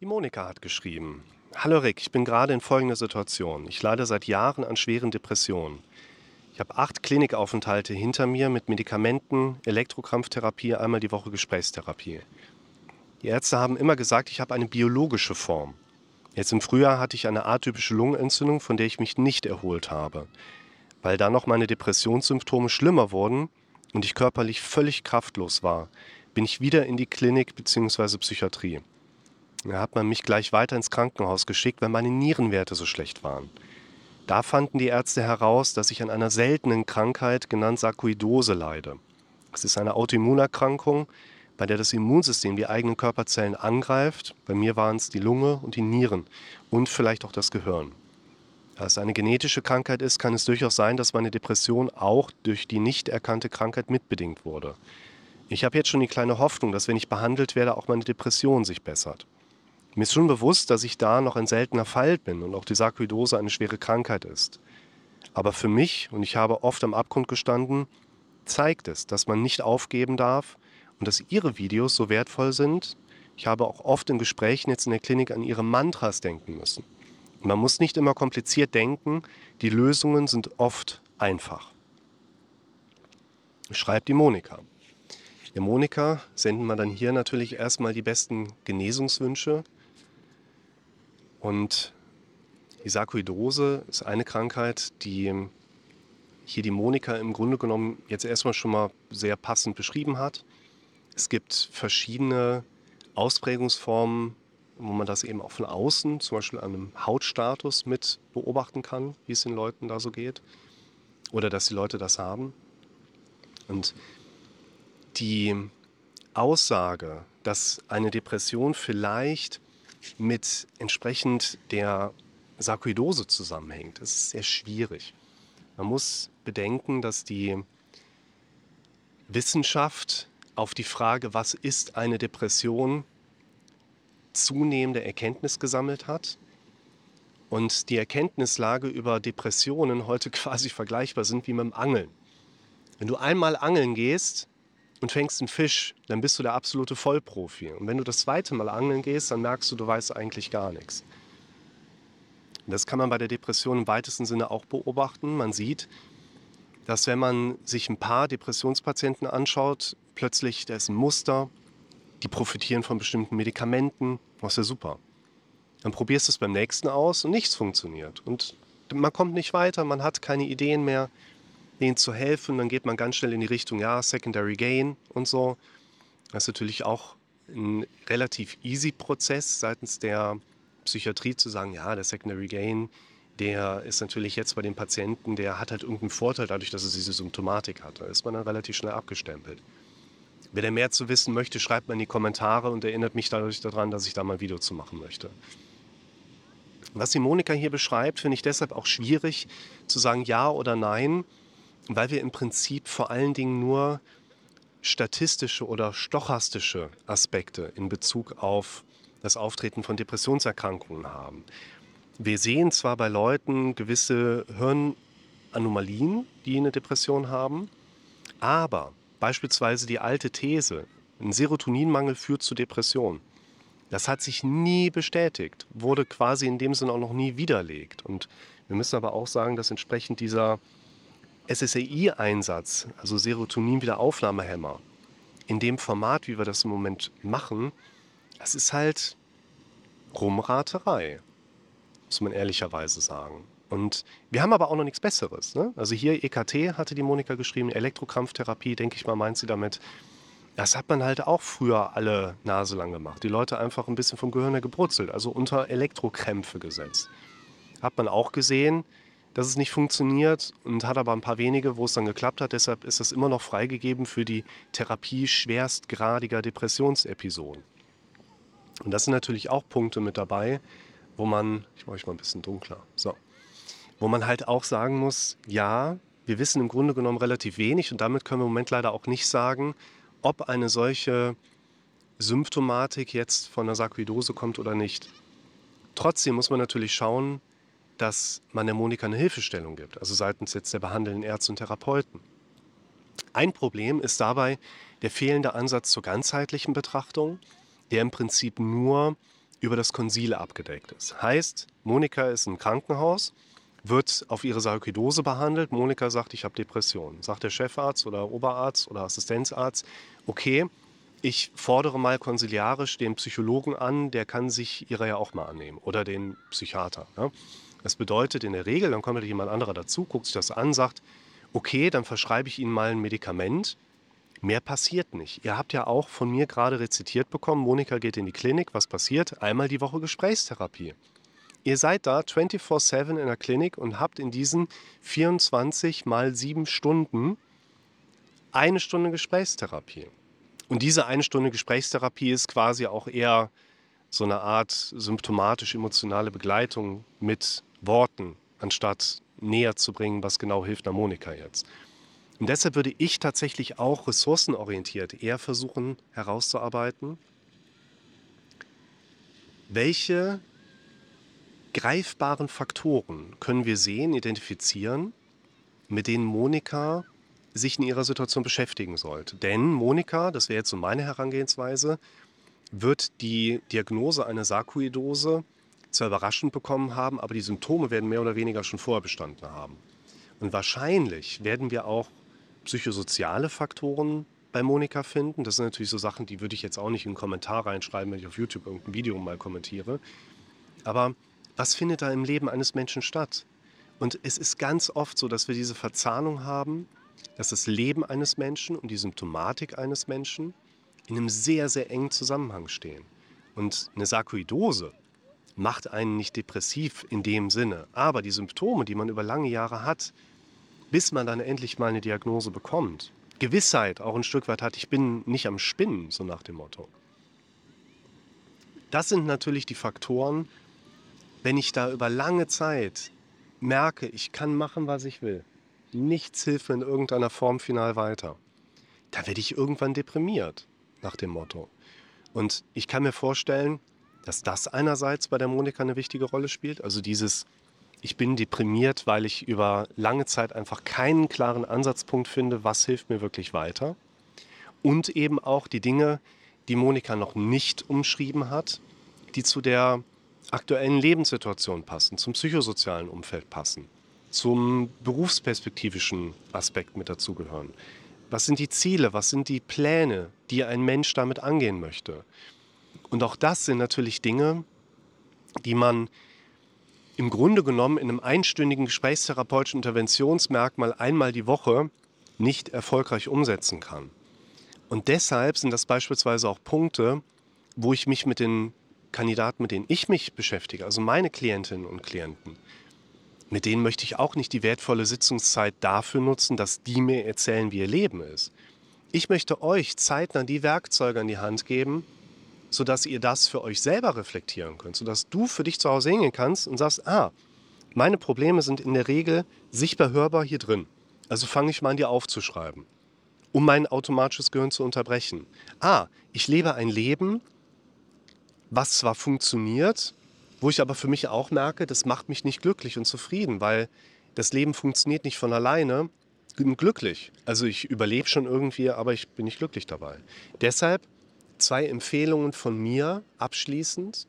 Die Monika hat geschrieben. Hallo Rick, ich bin gerade in folgender Situation. Ich leide seit Jahren an schweren Depressionen. Ich habe acht Klinikaufenthalte hinter mir mit Medikamenten, Elektrokrampftherapie, einmal die Woche Gesprächstherapie. Die Ärzte haben immer gesagt, ich habe eine biologische Form. Jetzt im Frühjahr hatte ich eine atypische Lungenentzündung, von der ich mich nicht erholt habe. Weil dann noch meine Depressionssymptome schlimmer wurden und ich körperlich völlig kraftlos war, bin ich wieder in die Klinik bzw. Psychiatrie. Da hat man mich gleich weiter ins Krankenhaus geschickt, weil meine Nierenwerte so schlecht waren. Da fanden die Ärzte heraus, dass ich an einer seltenen Krankheit, genannt Sarkoidose, leide. Es ist eine Autoimmunerkrankung, bei der das Immunsystem die eigenen Körperzellen angreift. Bei mir waren es die Lunge und die Nieren und vielleicht auch das Gehirn. Da es eine genetische Krankheit ist, kann es durchaus sein, dass meine Depression auch durch die nicht erkannte Krankheit mitbedingt wurde. Ich habe jetzt schon die kleine Hoffnung, dass wenn ich behandelt werde, auch meine Depression sich bessert. Mir ist schon bewusst, dass ich da noch ein seltener Fall bin und auch die Sarkoidose eine schwere Krankheit ist. Aber für mich, und ich habe oft am Abgrund gestanden, zeigt es, dass man nicht aufgeben darf und dass Ihre Videos so wertvoll sind. Ich habe auch oft in Gesprächen jetzt in der Klinik an Ihre Mantras denken müssen. Man muss nicht immer kompliziert denken, die Lösungen sind oft einfach. Schreibt die Monika. Ja, Monika senden wir dann hier natürlich erstmal die besten Genesungswünsche und die Sarkoidose ist eine Krankheit, die hier die Monika im Grunde genommen jetzt erstmal schon mal sehr passend beschrieben hat. Es gibt verschiedene Ausprägungsformen, wo man das eben auch von außen, zum Beispiel an einem Hautstatus mit beobachten kann, wie es den Leuten da so geht. Oder dass die Leute das haben. Und die Aussage, dass eine Depression vielleicht mit entsprechend der Sarkoidose zusammenhängt. Das ist sehr schwierig. Man muss bedenken, dass die Wissenschaft auf die Frage, was ist eine Depression, zunehmende Erkenntnis gesammelt hat und die Erkenntnislage über Depressionen heute quasi vergleichbar sind wie mit dem Angeln. Wenn du einmal angeln gehst, und fängst einen Fisch, dann bist du der absolute Vollprofi. Und wenn du das zweite Mal angeln gehst, dann merkst du, du weißt eigentlich gar nichts. Das kann man bei der Depression im weitesten Sinne auch beobachten. Man sieht, dass wenn man sich ein paar Depressionspatienten anschaut, plötzlich, da ist ein Muster, die profitieren von bestimmten Medikamenten, ist ja super. Dann probierst du es beim nächsten aus und nichts funktioniert. Und man kommt nicht weiter, man hat keine Ideen mehr denen zu helfen. Dann geht man ganz schnell in die Richtung, ja, Secondary Gain und so. Das ist natürlich auch ein relativ easy Prozess seitens der Psychiatrie zu sagen, ja, der Secondary Gain, der ist natürlich jetzt bei den Patienten, der hat halt irgendeinen Vorteil dadurch, dass er diese Symptomatik hat. Da ist man dann relativ schnell abgestempelt. Wer da mehr zu wissen möchte, schreibt mal in die Kommentare und erinnert mich dadurch daran, dass ich da mal ein Video zu machen möchte. Was die Monika hier beschreibt, finde ich deshalb auch schwierig zu sagen ja oder nein, weil wir im Prinzip vor allen Dingen nur statistische oder stochastische Aspekte in Bezug auf das Auftreten von Depressionserkrankungen haben. Wir sehen zwar bei Leuten gewisse Hirnanomalien, die eine Depression haben, aber beispielsweise die alte These, ein Serotoninmangel führt zu Depression, das hat sich nie bestätigt, wurde quasi in dem Sinne auch noch nie widerlegt. Und wir müssen aber auch sagen, dass entsprechend dieser SSRI-Einsatz, also Serotonin-Wiederaufnahmehämmer, in dem Format, wie wir das im Moment machen, das ist halt Rumraterei, muss man ehrlicherweise sagen. Und wir haben aber auch noch nichts Besseres. Ne? Also hier EKT hatte die Monika geschrieben, Elektrokrampftherapie, denke ich mal, meint sie damit. Das hat man halt auch früher alle Nase lang gemacht. Die Leute einfach ein bisschen vom Gehirn her gebrutzelt, also unter Elektrokrämpfe gesetzt. Hat man auch gesehen, dass es nicht funktioniert und hat aber ein paar wenige, wo es dann geklappt hat. Deshalb ist das immer noch freigegeben für die Therapie schwerstgradiger Depressionsepisoden. Und das sind natürlich auch Punkte mit dabei, wo man, ich mache euch mal ein bisschen dunkler, so, wo man halt auch sagen muss, ja, wir wissen im Grunde genommen relativ wenig und damit können wir im Moment leider auch nicht sagen, ob eine solche Symptomatik jetzt von der Sarkoidose kommt oder nicht. Trotzdem muss man natürlich schauen, dass man der Monika eine Hilfestellung gibt, also seitens jetzt der behandelnden Ärzte und Therapeuten. Ein Problem ist dabei der fehlende Ansatz zur ganzheitlichen Betrachtung, der im Prinzip nur über das Konsile abgedeckt ist. Heißt, Monika ist im Krankenhaus, wird auf ihre Sarkoidose behandelt. Monika sagt, ich habe Depressionen. Sagt der Chefarzt oder Oberarzt oder Assistenzarzt, okay, ich fordere mal konsiliarisch den Psychologen an, der kann sich ihrer ja auch mal annehmen oder den Psychiater. Ja? Das bedeutet in der Regel, dann kommt jemand anderer dazu, guckt sich das an, sagt, okay, dann verschreibe ich Ihnen mal ein Medikament. Mehr passiert nicht. Ihr habt ja auch von mir gerade rezitiert bekommen, Monika geht in die Klinik, was passiert? Einmal die Woche Gesprächstherapie. Ihr seid da 24/7 in der Klinik und habt in diesen 24 mal 7 Stunden eine Stunde Gesprächstherapie. Und diese eine Stunde Gesprächstherapie ist quasi auch eher so eine Art symptomatisch-emotionale Begleitung mit Worten, anstatt näher zu bringen, was genau hilft einer Monika jetzt. Und deshalb würde ich tatsächlich auch ressourcenorientiert eher versuchen herauszuarbeiten, welche greifbaren Faktoren können wir sehen, identifizieren, mit denen Monika sich in ihrer Situation beschäftigen sollte. Denn Monika, das wäre jetzt so meine Herangehensweise, wird die Diagnose einer Sarkoidose zwar überraschend bekommen haben, aber die Symptome werden mehr oder weniger schon vorher bestanden haben. Und wahrscheinlich werden wir auch psychosoziale Faktoren bei Monika finden. Das sind natürlich so Sachen, die würde ich jetzt auch nicht in einen Kommentar reinschreiben, wenn ich auf YouTube irgendein Video mal kommentiere. Aber was findet da im Leben eines Menschen statt? Und es ist ganz oft so, dass wir diese Verzahnung haben, dass das Leben eines Menschen und die Symptomatik eines Menschen in einem sehr, sehr engen Zusammenhang stehen. Und eine Sarkoidose macht einen nicht depressiv in dem Sinne. Aber die Symptome, die man über lange Jahre hat, bis man dann endlich mal eine Diagnose bekommt, Gewissheit auch ein Stück weit hat, ich bin nicht am Spinnen, so nach dem Motto. Das sind natürlich die Faktoren, wenn ich da über lange Zeit merke, ich kann machen, was ich will, nichts hilft mir in irgendeiner Form final weiter, da werde ich irgendwann deprimiert, nach dem Motto. Und ich kann mir vorstellen, dass das einerseits bei der Monika eine wichtige Rolle spielt. Also dieses, ich bin deprimiert, weil ich über lange Zeit einfach keinen klaren Ansatzpunkt finde, was hilft mir wirklich weiter. Und eben auch die Dinge, die Monika noch nicht umschrieben hat, die zu der aktuellen Lebenssituation passen, zum psychosozialen Umfeld passen, zum berufsperspektivischen Aspekt mit dazugehören. Was sind die Ziele, was sind die Pläne, die ein Mensch damit angehen möchte? Und auch das sind natürlich Dinge, die man im Grunde genommen in einem einstündigen gesprächstherapeutischen Interventionsmerkmal einmal die Woche nicht erfolgreich umsetzen kann. Und deshalb sind das beispielsweise auch Punkte, wo ich mich mit den Kandidaten, mit denen ich mich beschäftige, also meine Klientinnen und Klienten, mit denen möchte ich auch nicht die wertvolle Sitzungszeit dafür nutzen, dass die mir erzählen, wie ihr Leben ist. Ich möchte euch zeitnah die Werkzeuge an die Hand geben, sodass ihr das für euch selber reflektieren könnt, sodass du für dich zu Hause hingehen kannst und sagst, ah, meine Probleme sind in der Regel sichtbar hörbar hier drin. Also fange ich mal an, die aufzuschreiben, um mein automatisches Gehirn zu unterbrechen. Ah, ich lebe ein Leben, was zwar funktioniert, wo ich aber für mich auch merke, das macht mich nicht glücklich und zufrieden, weil das Leben funktioniert nicht von alleine glücklich. Also ich überlebe schon irgendwie, aber ich bin nicht glücklich dabei. Deshalb zwei Empfehlungen von mir abschließend.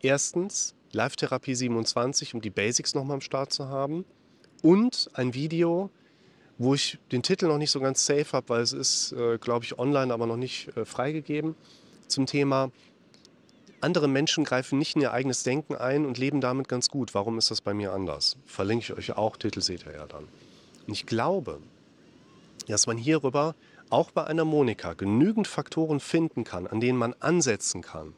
Erstens Live-Therapie 27, um die Basics nochmal am Start zu haben. Und ein Video, wo ich den Titel noch nicht so ganz safe habe, weil es ist, äh, glaube ich, online, aber noch nicht äh, freigegeben, zum Thema andere Menschen greifen nicht in ihr eigenes Denken ein und leben damit ganz gut. Warum ist das bei mir anders? Verlinke ich euch auch, Titel seht ihr ja dann. Und ich glaube, dass man hierüber auch bei einer Monika genügend Faktoren finden kann, an denen man ansetzen kann.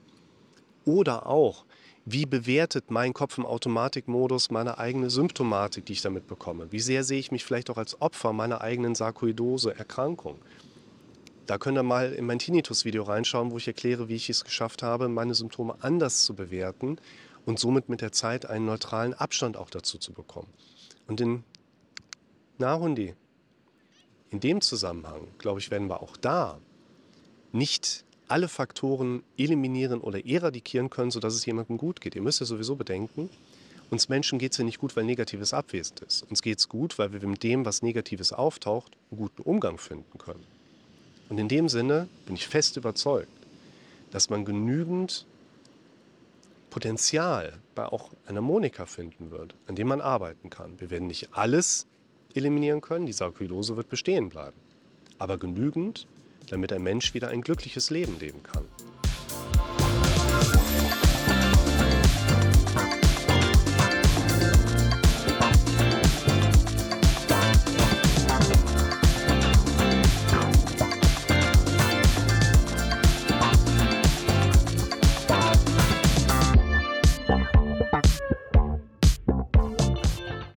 Oder auch, wie bewertet mein Kopf im Automatikmodus meine eigene Symptomatik, die ich damit bekomme? Wie sehr sehe ich mich vielleicht auch als Opfer meiner eigenen Sarkoidose-Erkrankung? Da könnt ihr mal in mein Tinnitus-Video reinschauen, wo ich erkläre, wie ich es geschafft habe, meine Symptome anders zu bewerten und somit mit der Zeit einen neutralen Abstand auch dazu zu bekommen. Und in Nahundi, in dem Zusammenhang, glaube ich, werden wir auch da nicht alle Faktoren eliminieren oder eradikieren können, sodass es jemandem gut geht. Ihr müsst ja sowieso bedenken, uns Menschen geht es ja nicht gut, weil Negatives abwesend ist. Uns geht es gut, weil wir mit dem, was Negatives auftaucht, einen guten Umgang finden können. Und in dem Sinne bin ich fest überzeugt, dass man genügend Potenzial bei auch einer Monika finden wird, an dem man arbeiten kann. Wir werden nicht alles eliminieren können, die Sarkoidose wird bestehen bleiben, aber genügend, damit ein Mensch wieder ein glückliches Leben leben kann.